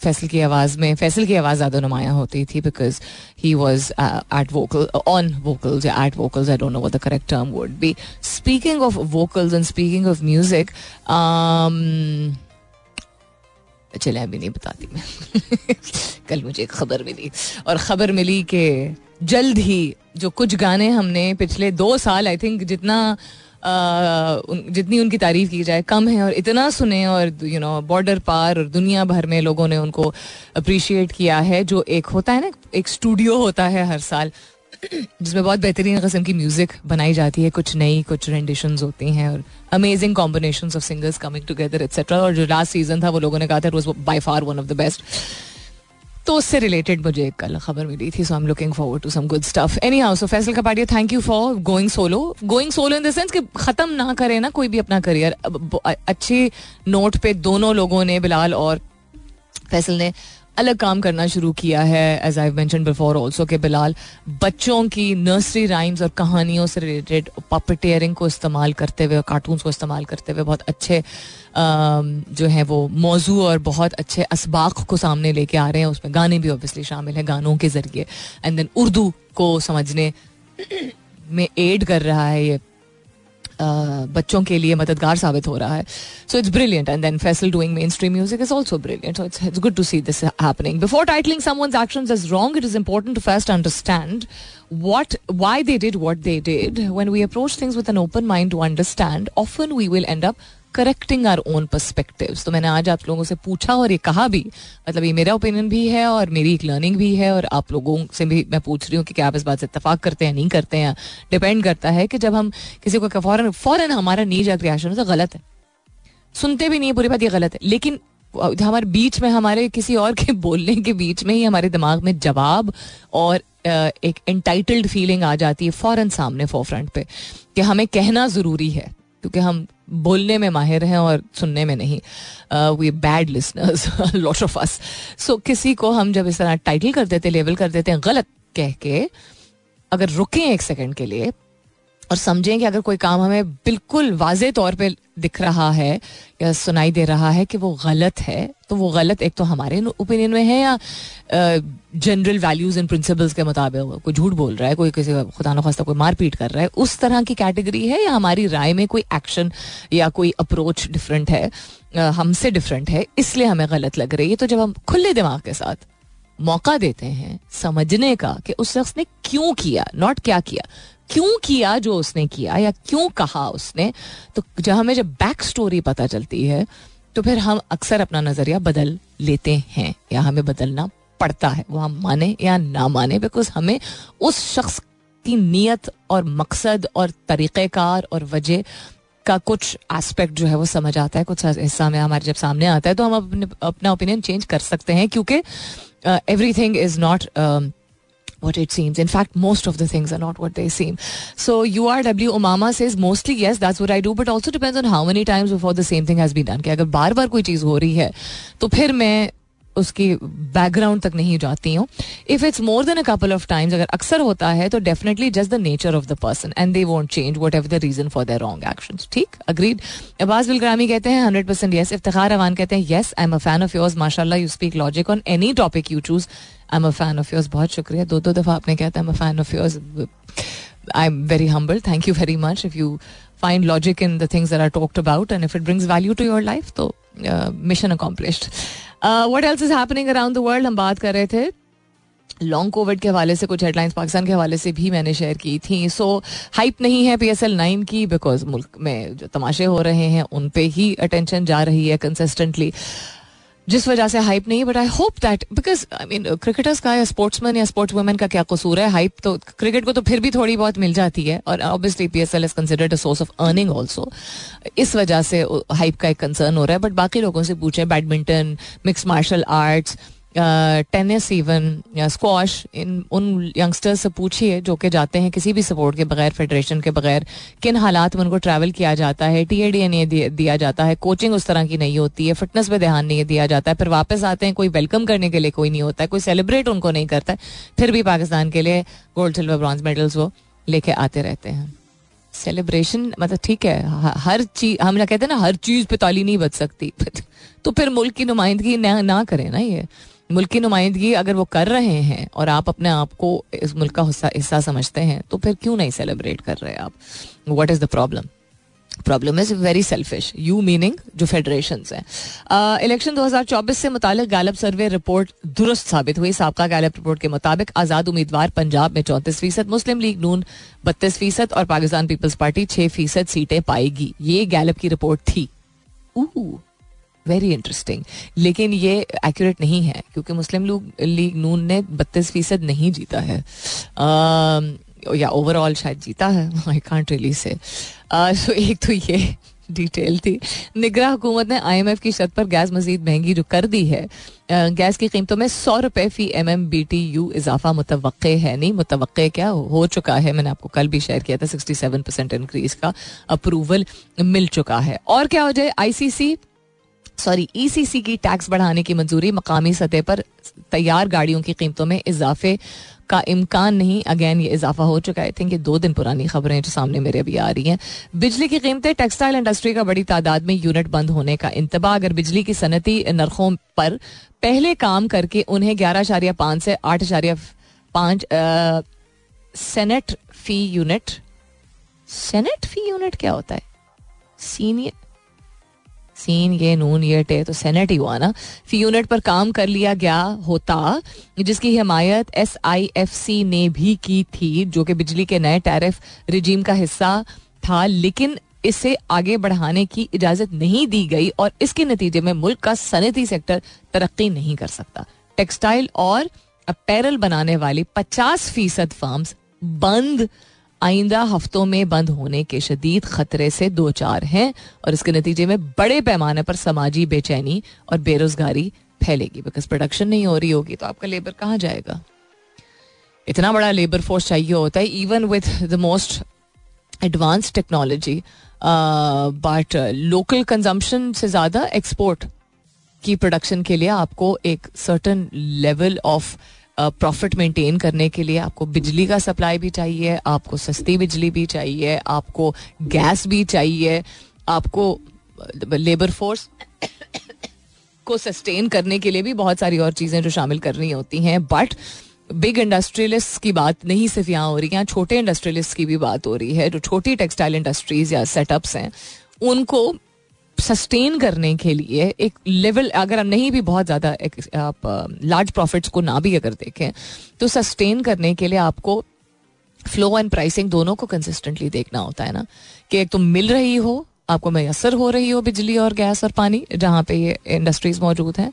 फैसल की आवाज़ में, फैसल की आवाज़ ज़्यादा नुमाया होती थी because he was at vocal on vocals या at vocals I don't know the correct term would be speaking of vocals and speaking of music चले, अभी नहीं बताती मैं। कल मुझे एक खबर मिली और खबर मिली कि जल्द ही जो कुछ गाने हमने पिछले दो साल आई थिंक जितना जितनी उनकी तारीफ़ की जाए, कम है और इतना सुने और यू नो बॉर्डर पार और दुनिया भर में लोगों ने उनको अप्रिशिएट किया है, जो एक होता है ना, एक स्टूडियो होता है हर साल, जिसमें बहुत बेहतरीन कस्म की म्यूज़िक बनाई जाती है, कुछ नई, कुछ रेंडिशन होती हैं और amazing combination of singers coming together etcetera और जो लास्ट सीज़न था, वो लोगों ने कहा था it was by far one of the best तो उससे रिलेटेड मुझे कल खबर मिली थी so I am looking forward to some good stuff anyhow so Faisal Kapadia thank you for going solo going solo in the sense कि खत्म ना करे ना कोई भी अपना करियर अच्छी नोट पे दोनों लोगों ने बिलाल और फैसल ने अलग काम करना शुरू किया है as I mention before also के बिलाल, बच्चों की नर्सरी राइम्स और कहानियों से रिलेटेड पपटेयरिंग को इस्तेमाल करते हुए कार्टून को इस्तेमाल करते हुए बहुत अच्छे जो है वो मौजू और बहुत अच्छे इसबाक को सामने लेके आ रहे हैं। उसमें गाने भी ऑब्वियसली शामिल हैं गानों के ज़रिए। एंड देन उर्दू को समझने में एड कर रहा है ये बच्चों के लिए मददगार साबित हो रहा है। So it's brilliant and then Faisal doing mainstream music is also brilliant so it's it's good to see this happening before titling someone's actions is wrong it is important to first understand what, why they did what they did. When we approach things with an open mind to understand, often we will end up correcting our own perspective तो मैंने आज आप लोगों से पूछा और ये कहा भी मतलब ये मेरा ओपिनियन भी है और मेरी एक लर्निंग भी है और आप लोगों से भी मैं पूछ रही हूँ कि क्या आप इस बात से इतफाक करते हैं, नहीं करते हैं। डिपेंड करता है कि जब हम किसी को फ़ौरन फ़ौरन हमारा नी जाकर रिएक्शन तो गलत है। सुनते भी नहीं, बुरी बात ये गलत है। लेकिन हमारे बीच में, हमारे किसी और के बोलने के बीच में ही हमारे दिमाग में जवाब और एक एंटाइटल्ड फीलिंग आ जाती है फ़ौरन सामने फोरफ्रंट पे, कि हमें कहना ज़रूरी है। क्योंकि हम बोलने में माहिर हैं और सुनने में नहीं। We bad listeners lot of us so किसी को हम जब इस तरह टाइटल कर देते लेबल कर देते हैं, गलत कह के, अगर रुकें एक सेकंड के लिए और समझें कि अगर कोई काम हमें बिल्कुल वाज तौर पे दिख रहा है या सुनाई दे रहा है कि वो गलत है तो वो गलत एक तो हमारे ओपिनियन में है या जनरल वैल्यूज़ एंड प्रिंसिपल्स के मुताबिक कोई झूठ बोल रहा है, कोई किसी खुदा खास्ता कोई मारपीट कर रहा है, उस तरह की कैटेगरी है या हमारी राय में कोई एक्शन या कोई अप्रोच डिफरेंट है हमसे डिफरेंट है, इसलिए हमें गलत लग रही है। तो जब हम खुले दिमाग के साथ मौका देते हैं समझने का कि उस शख्स ने क्यों किया नॉट क्या किया क्यों किया जो उसने किया या क्यों कहा उसने? तो जब हमें जब बैक स्टोरी पता चलती है तो फिर हम अक्सर अपना नज़रिया बदल लेते हैं या हमें बदलना पड़ता है। वो हम माने या ना माने बिकॉज़ हमें उस शख्स की नीयत और मकसद और तरीक़ेकार और वजह का कुछ एस्पेक्ट जो है वो समझ आता है। कुछ हिस्सा में हमारे जब सामने आता है तो हम अपने, अपना ओपिनियन चेंज कर सकते हैं, क्योंकि everything is not what it seems. In fact, most of the things are not what they seem. So URW Umama says mostly yes, that's what I do, but also depends on how many times before the same thing has been done. कि अगर बार बार कोई चीज़ हो रही है तो फिर मैं उसकी बैकग्राउंड तक नहीं जाती हूँ। If it's more than a couple of times अगर अक्सर होता है तो definitely just the nature of the person and they won't change whatever the reason for their wrong action ठीक? अग्रीड अब्बास बिलग्रामी कहते हैं hundred percent yes Iftar Awan कहते हैं yes I am a fan of yours माशा you speak logic on any topic you choose I am a fan of yours बहुत शुक्रिया। दो दो दफ़ा आपने कहा था am a fan of yours I am very humble thank you very much if you find logic in the things are talked about and if it brings value to your life तो mission accomplished what else is happening around the world हम बात कर रहे थे long Covid के हवाले से, कुछ हेडलाइंस पाकिस्तान के हवाले से भी मैंने शेयर की थी। सो हाइप नहीं है पी एस एल नाइन की बिकॉज़ मुल्क में जो तमाशे हो रहे हैं, उन पे ही अटेंशन जा रही है कंसिस्टेंटली जिस वजह से हाइप नहीं but I hope that because I mean cricketers का या स्पोर्ट्समैन या स्पोर्ट्स वुमेन का क्या कसूर है? हाइप तो क्रिकेट को तो फिर भी थोड़ी बहुत मिल जाती है, और obviously P S L is considered a source of earning also इस वजह से हाइप का एक कंसर्न हो रहा है बट बाकी लोगों से पूछें badminton mix martial arts tennis even या स्क्वाश इन उन यंगस्टर्स से पूछिए जो कि जाते हैं किसी भी सपोर्ट के बगैर फेडरेशन के बगैर किन हालात में उनको ट्रैवल किया जाता है टी ए डी नहीं दिया जाता है कोचिंग उस तरह की नहीं होती है फिटनेस पे ध्यान नहीं दिया जाता है फिर वापस आते हैं कोई वेलकम करने के लिए कोई नहीं होता है कोई सेलिब्रेट उनको नहीं करता है फिर भी पाकिस्तान के लिए गोल्ड सिल्वर ब्रॉन्ज मेडल्स वो लेके आते रहते हैं। सेलिब्रेशन मतलब ठीक है हर चीज़ हम ना कहते हैं ना हर चीज़ पे ताली नहीं बच सकती तो फिर मुल्क की नुमाइंदगी ना, ना करें ना ये। मुल्क की नुमाइंदगी अगर वो कर रहे हैं और आप अपने आप को इस मुल्क का हिस्सा समझते हैं तो फिर क्यों नहीं सेलिब्रेट कर रहे आप? What is the problem problem is very selfish you meaning जो फेडरेशन हैं. इलेक्शन 2024 से मुतालिक गालब सर्वे रिपोर्ट दुरुस्त साबित हुई। सबका गैलप रिपोर्ट के मुताबिक आज़ाद उम्मीदवार पंजाब में चौंतीस फ़ीसद, मुस्लिम लीग नून बत्तीस फ़ीसद और पाकिस्तान पीपल्स पार्टी छह फ़ीसद सीटें पाएगी। ये गैलप की रिपोर्ट थी। वेरी इंटरेस्टिंग लेकिन ये एक्यूरेट नहीं है क्योंकि मुस्लिम लीग नून ने बत्तीस फ़ीसद नहीं जीता है। Uh, या ओवरऑल शायद जीता है आई कॉन्ट रियली से सो एक तो ये डिटेल थी। निगरा हुकूमत ने आईएमएफ की शर्त पर गैस मजीद महँगी जो कर दी है गैस की कीमतों में सौ रुपए फ़ी M M B T U इजाफा मुतव है नहीं मुतव क्या हो चुका है। मैंने आपको कल भी शेयर किया था सिक्सटी सेवन परसेंट इंक्रीज का अप्रूवल मिल चुका है। और क्या हो जाए आईसीसी सॉरी ईसीसी की टैक्स बढ़ाने की मंजूरी मकामी सतह पर तैयार गाड़ियों की कीमतों में इजाफे का इम्कान नहीं। अगेन ये इजाफा हो चुका है। थिंक ये दो दिन पुरानी खबरें जो सामने मेरे अभी आ रही हैं। बिजली की कीमतें टेक्सटाइल इंडस्ट्री का बड़ी तादाद में यूनिट बंद होने का इंतबा अगर बिजली की सनती नरखों पर पहले काम करके उन्हें ग्यारह अशारिया पाँच से आठ अशारिया पाँच सेनेट फ़ी यूनिट सेनेट फ़ी यूनिट क्या होता है? सीनियर सीन ये नून, ये टे तो सेनेट ही हुआ ना। फ़ी यूनिट पर काम कर लिया गया होता, जिसकी हिमायत एस आई एफ़ सी ने भी की थी, जो कि बिजली के नए टैरिफ रिजीम का हिस्सा था, लेकिन इसे आगे बढ़ाने की इजाज़त नहीं दी गई और इसके नतीजे में मुल्क का सनती सेक्टर तरक्की नहीं कर सकता। टेक्सटाइल और अपैरल बनाने वाली 50 फ़ीसद फार्म्स बंद आइंदा हफ्तों में बंद होने के शदीद खतरे से दो चार हैं और इसके नतीजे में बड़े पैमाने पर समाजी बेचैनी और बेरोजगारी फैलेगी। बिकॉज़ प्रोडक्शन नहीं हो रही होगी तो आपका लेबर कहाँ जाएगा? इतना बड़ा लेबर फोर्स चाहिए होता है even with the most advance technology but local consumption से ज़्यादा एक्सपोर्ट की प्रोडक्शन के लिए आपको एक certain level of profit maintain करने के लिए आपको बिजली का सप्लाई भी चाहिए, आपको सस्ती बिजली भी चाहिए, आपको गैस भी चाहिए, आपको लेबर फोर्स को सस्टेन करने के लिए भी बहुत सारी और चीज़ें जो शामिल करनी होती हैं। बट बिग इंडस्ट्रियलिस्ट की बात नहीं सिर्फ़ यहाँ हो रही है छोटे इंडस्ट्रियलिस्ट की भी बात हो रही है। जो छोटी टेक्सटाइल इंडस्ट्रीज़ या सेटअप्स हैं, उनको सस्टेन करने के लिए एक लेवल अगर हम नहीं भी बहुत ज़्यादा आप लार्ज प्रॉफिट्स को ना भी अगर देखें तो सस्टेन करने के लिए आपको फ्लो एंड प्राइसिंग दोनों को कंसिस्टेंटली देखना होता है ना। कि एक तो मिल रही हो, आपको मैसर हो रही हो बिजली और गैस और पानी, जहाँ पे ये इंडस्ट्रीज़ मौजूद हैं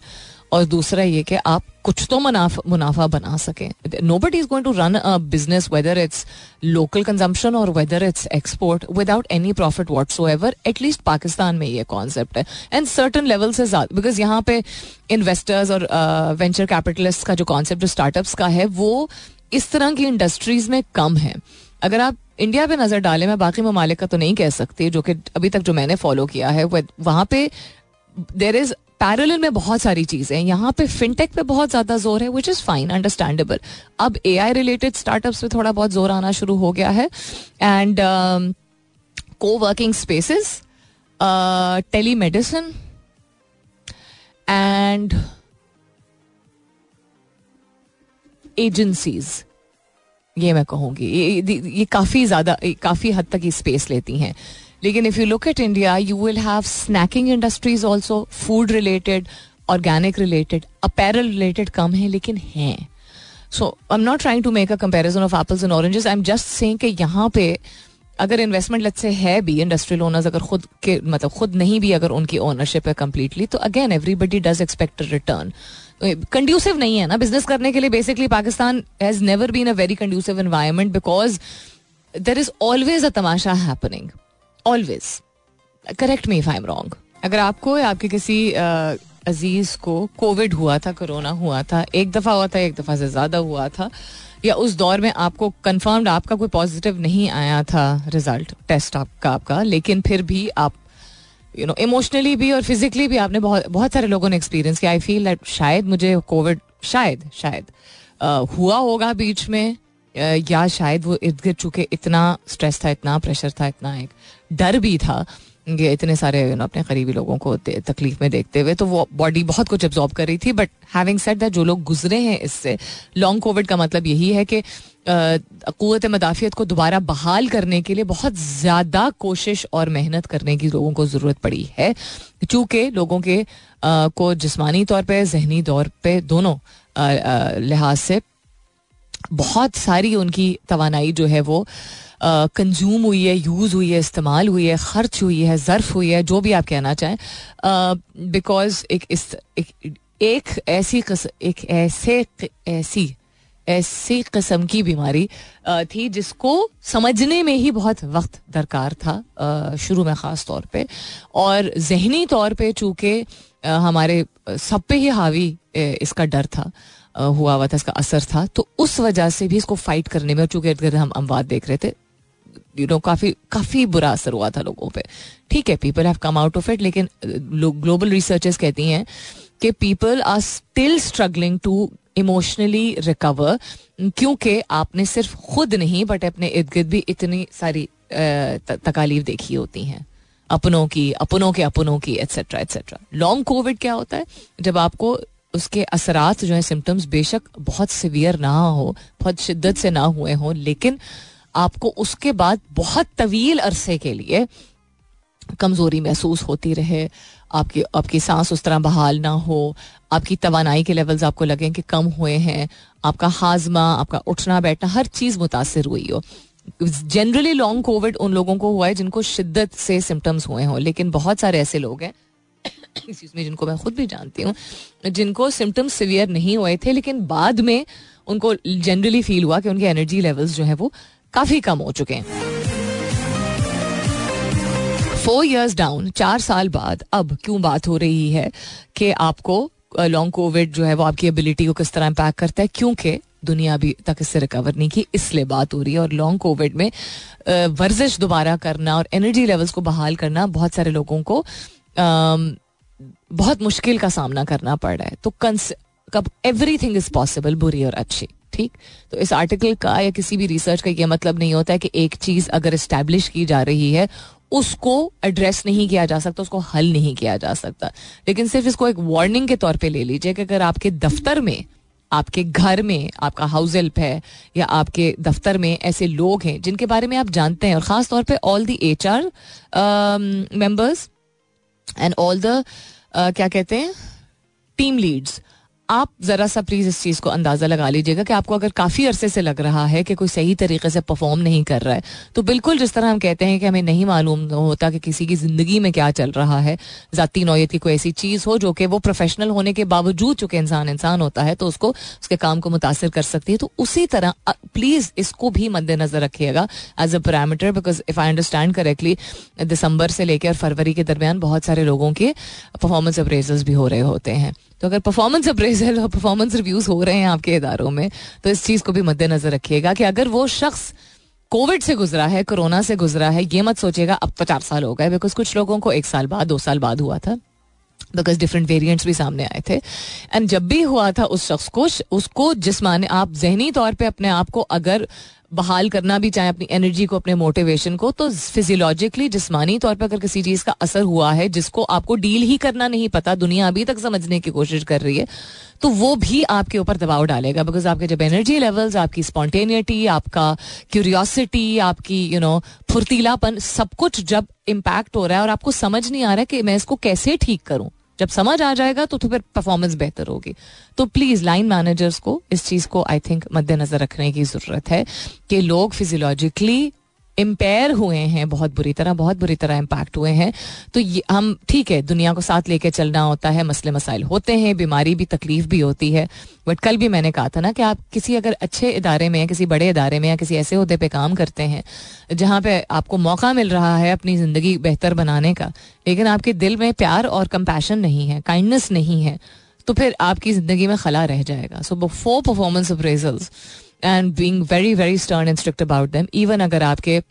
और दूसरा ये कि आप कुछ तो मुनाफा मुनाफा बना सकें। No but is going to run a business whether it's local consumption और whether it's export without any profit whatsoever at least Pakistan में ये कॉन्सेप्ट है। एंड सर्टन लेवल से बिकॉज़ यहाँ पे इन्वेस्टर्स और वेंचर uh, कैपिटलिस्ट का जो कॉन्सेप्ट जो स्टार्टअप्स का है वो इस तरह की इंडस्ट्रीज़ में कम है। अगर आप इंडिया पे नज़र डालें मैं बाकी ममालिक का तो नहीं कह सकती जो कि अभी तक जो मैंने फॉलो किया है वहाँ पे देर इज़ पैरल में बहुत सारी चीज़ें हैं। यहाँ पे फिनटेक पे बहुत ज़्यादा ज़ोर है विच इज़ फाइन अंडरस्टैंडेबल अब ए आई रिलेटेड स्टार्टअप्स पे थोड़ा बहुत ज़ोर आना शुरू हो गया है। And coworking spaces telemedicine and agencies ये मैं कहूँगी। ये, ये काफ़ी ज़्यादा काफ़ी हद तक ये स्पेस लेती हैं। लेकिन if you look at India you will have snacking industries also food related organic related apparel related कम है, लेकिन हैं। So I am not trying to make a comparison of apples and oranges I am just saying कि यहाँ पे अगर investment late से है भी इंडस्ट्रियल ओनर्स अगर खुद के मतलब खुद नहीं भी, अगर उनकी ओनरशिप है कंप्लीटली तो again everybody does expect return conducive नहीं है ना बिज़नेस करने के लिए basically Pakistan has never been a very conducive environment because there is always a Tamasha happening always correct me if I am wrong अगर आपको या आपके किसी अज़ीज़ को कोविड हुआ था, कोरोना हुआ था, एक दफ़ा हुआ था, एक दफ़ा से ज़्यादा हुआ था, या उस दौर में आपको कंफर्म्ड आपका कोई पॉजिटिव नहीं आया था रिज़ल्ट टेस्ट आपका आपका, लेकिन फिर भी आप यू नो इमोशनली भी और फिजिकली भी आपने बहुत बहुत सारे लोगों ने एक्सपीरियंस किया। आई फील दैट शायद मुझे कोविड शायद शायद हुआ होगा बीच में या शायद वो इर्द गिर्द चुके इतना स्ट्रेस था, इतना प्रेशर था, इतना एक डर भी था ये इतने सारे you know, अपने करीबी लोगों को तकलीफ़ में देखते हुए तो वो बॉडी बहुत कुछ एब्जॉर्ब कर रही थी बट हैविंग सेट दैट जो लोग गुजरे हैं इससे लॉन्ग कोविड का मतलब यही है कि क़वत मदाफ़ियत को दोबारा बहाल करने के लिए बहुत ज़्यादा कोशिश और मेहनत करने की लोगों को ज़रूरत पड़ी है। चूँकि लोगों के आ, को जिस्मानी तौर पर जहनी तौर पर दोनों लिहाज से बहुत सारी उनकी तोानाई जो है वो कंज्यूम हुई है यूज़ हुई है इस्तेमाल हुई है खर्च हुई है ज़र्फ हुई है जो भी आप कहना चाहें बिकॉज़ एक इस एक, एक ऐसी एक ऐसे ऐसी ऐसी किस्म की बीमारी थी जिसको समझने में ही बहुत वक्त दरकार था शुरू में ख़ास तौर पे। और जहनी तौर पे चूँकि हमारे सब पे ही हावी इसका डर था हुआ हुआ था इसका असर था तो उस वजह से भी इसको फाइट करने में और चूँकि इर्द गिर्द हम अमवाद देख रहे थे यू नो काफ़ी काफ़ी बुरा असर हुआ था लोगों पे। ठीक है people have come out of it लेकिन ग्लोबल रिसर्चर्स कहती हैं कि people are still struggling to emotionally recover क्योंकि आपने सिर्फ़ खुद नहीं बट अपने इर्द गिर्द भी इतनी सारी तकालीफ देखी होती हैं। अपनों की, अपनों के अपनों की एट्सेट्रा एट्सेट्रा लॉन्ग कोविड क्या होता है? जब आपको उसके असरात जो है सिम्टम्स बेशक बहुत सिवियर ना हो, बहुत शिद्दत से ना हुए हों, लेकिन आपको उसके बाद बहुत तवील अरसे के लिए कमज़ोरी महसूस होती रहे, आपकी आपकी सांस उस तरह बहाल ना हो, आपकी तोानाई के लेवल्स आपको लगें कि कम हुए हैं, आपका हाजमा, आपका उठना बैठना, हर चीज़ मुतासर हुई हो। जनरली लॉन्ग कोविड उन लोगों को हुआ है जिनको शिद्दत से सिम्टम्स हुए हों, लेकिन बहुत सारे ऐसे लोग हैं में जिनको मैं खुद भी जानती हूँ, जिनको सिम्टम्स सिवियर नहीं हुए थे, लेकिन बाद में उनको जनरली फील हुआ कि उनके एनर्जी लेवल्स जो है वो काफ़ी कम हो चुके हैं। फोर इयर्स डाउन चार साल बाद अब क्यों बात हो रही है कि आपको लॉन्ग कोविड जो है वो आपकी एबिलिटी को किस तरह इम्पैक्ट करता है? क्योंकि दुनिया अभी तक इससे रिकवर नहीं की, इसलिए बात हो रही है। और लॉन्ग कोविड में वर्जिश दोबारा करना और एनर्जी लेवल्स को बहाल करना बहुत सारे लोगों को बहुत मुश्किल का सामना करना पड़ रहा है। तो कब एवरीथिंग इज़ पॉसिबल बुरी और अच्छी। ठीक? तो इस आर्टिकल का या किसी भी रिसर्च का यह मतलब नहीं होता है कि एक चीज़ अगर इस्टेब्लिश की जा रही है, उसको एड्रेस नहीं किया जा सकता, उसको हल नहीं किया जा सकता। लेकिन सिर्फ़ इसको एक वार्निंग के तौर पे ले लीजिए कि अगर आपके दफ्तर में, आपके घर में, आपका हाउस हेल्प है या आपके दफ्तर में ऐसे लोग हैं जिनके बारे में आप जानते हैं और ख़ास तौर पे all the H R members and all the क्या कहते हैं टीम लीड्स आप जरा सा प्लीज़ इस चीज़ को अंदाज़ा लगा लीजिएगा कि आपको अगर काफ़ी अरसे से लग रहा है कि कोई सही तरीके से परफॉर्म नहीं कर रहा है तो बिल्कुल जिस तरह हम कहते हैं कि हमें नहीं मालूम होता कि किसी की ज़िंदगी में क्या चल रहा है, जाती नौयत की कोई ऐसी चीज़ हो जो कि वो प्रोफेशनल होने के बावजूद चुके इंसान इंसान होता है तो उसको, उसके काम को मुतासर कर सकती है। तो उसी तरह प्लीज़ इसको भी मद्देनजर रखिएगा as a parameter because if I understand correctly दिसंबर से लेकर फरवरी के दरमियान बहुत सारे लोगों के परफॉर्मेंस अप्रेजल्स भी हो रहे होते हैं। तो अगर परफॉर्मेंस अप्रेजल और परफॉर्मेंस रिव्यूज़ हो रहे हैं आपके इदारों में तो इस चीज़ को भी मद्देनजर रखिएगा कि अगर वो शख्स कोविड से गुजरा है, कोरोना से गुजरा है, ये मत सोचेगा अब तो चार साल हो गए बिकॉज़ कुछ लोगों को एक साल बाद, दो साल बाद हुआ था बिकॉज़ डिफरेंट वेरिएंट्स भी सामने आए थे। एंड जब भी हुआ था उस शख्स को, उसको जिसमान आप जहनी तौर पर अपने आप को अगर बहाल करना भी, चाहे अपनी एनर्जी को, अपने मोटिवेशन को तो फिजियोलॉजिकली जिसमानी तौर पर अगर किसी चीज़ का असर हुआ है, जिसको आपको डील ही करना नहीं पता, दुनिया अभी तक समझने की कोशिश कर रही है तो वो भी आपके ऊपर दबाव डालेगा बिकॉज़ आपके जब एनर्जी लेवल्स आपकी स्पॉन्टेनिटी आपका क्यूरियोसिटी आपकी यू नो फुर्तीलापन, सब कुछ जब इम्पैक्ट हो रहा है और आपको समझ नहीं आ रहा है कि मैं इसको कैसे ठीक करूँ। जब समझ आ जाएगा तो, तो फिर परफॉर्मेंस बेहतर होगी। तो प्लीज़ लाइन मैनेजर्स को इस चीज़ को आई थिंक मद्देनजर रखने की ज़रूरत है कि लोग फिजियोलॉजिकली इम्पेयर हुए हैं, बहुत बुरी तरह, बहुत बुरी तरह इम्पैक्ट हुए हैं। तो ये, हम, ठीक है, दुनिया को साथ लेके चलना होता है, मसले मसाइल होते हैं, बीमारी भी, तकलीफ़ भी होती है। बट कल भी मैंने कहा था ना कि आप किसी अगर अच्छे इदारे में किसी बड़े इदारे में या किसी ऐसे अहदे पे काम करते हैं, जहाँ पे आपको मौका मिल रहा है अपनी ज़िंदगी बेहतर बनाने का, लेकिन आपके दिल में प्यार और कंपैशन नहीं है काइंडनेस नहीं है तो फिर आपकी ज़िंदगी में खला रह जाएगा। So for performance appraisals and being very very stern and strict about them even अगर आपके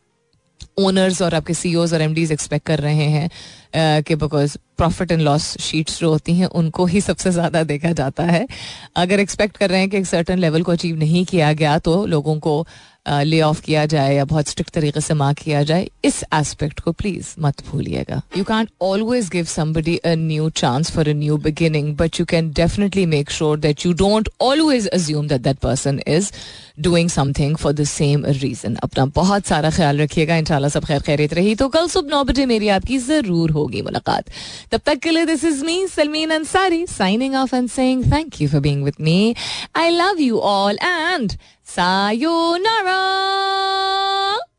ओनर्स और आपके सी और एम एक्सपेक्ट कर रहे हैं कि because profit and loss sheets जो होती हैं, उनको ही सबसे ज़्यादा देखा जाता है। अगर एक्सपेक्ट कर रहे हैं कि एक सर्टन लेवल को अचीव नहीं किया गया तो लोगों को ले ऑफ़ किया जाए या बहुत स्ट्रिक्ट तरीके से मार्क किया जाए, इस एस्पेक्ट को प्लीज़ मत भूलिएगा। You can't always give somebody a new chance for a new beginning but you can definitely make sure that you don't always assume that that person is doing something for the same reason अपना बहुत सारा ख्याल रखिएगा, इंशाल्लाह सब खैर खैरित रही। तो कल सुबह नौ बजे मेरी आपकी ज़रूर होगी मुलाकात। तब तक के लिए this is me Salmeen Ansari signing off and saying thank you for being with me I love you all and さよなら。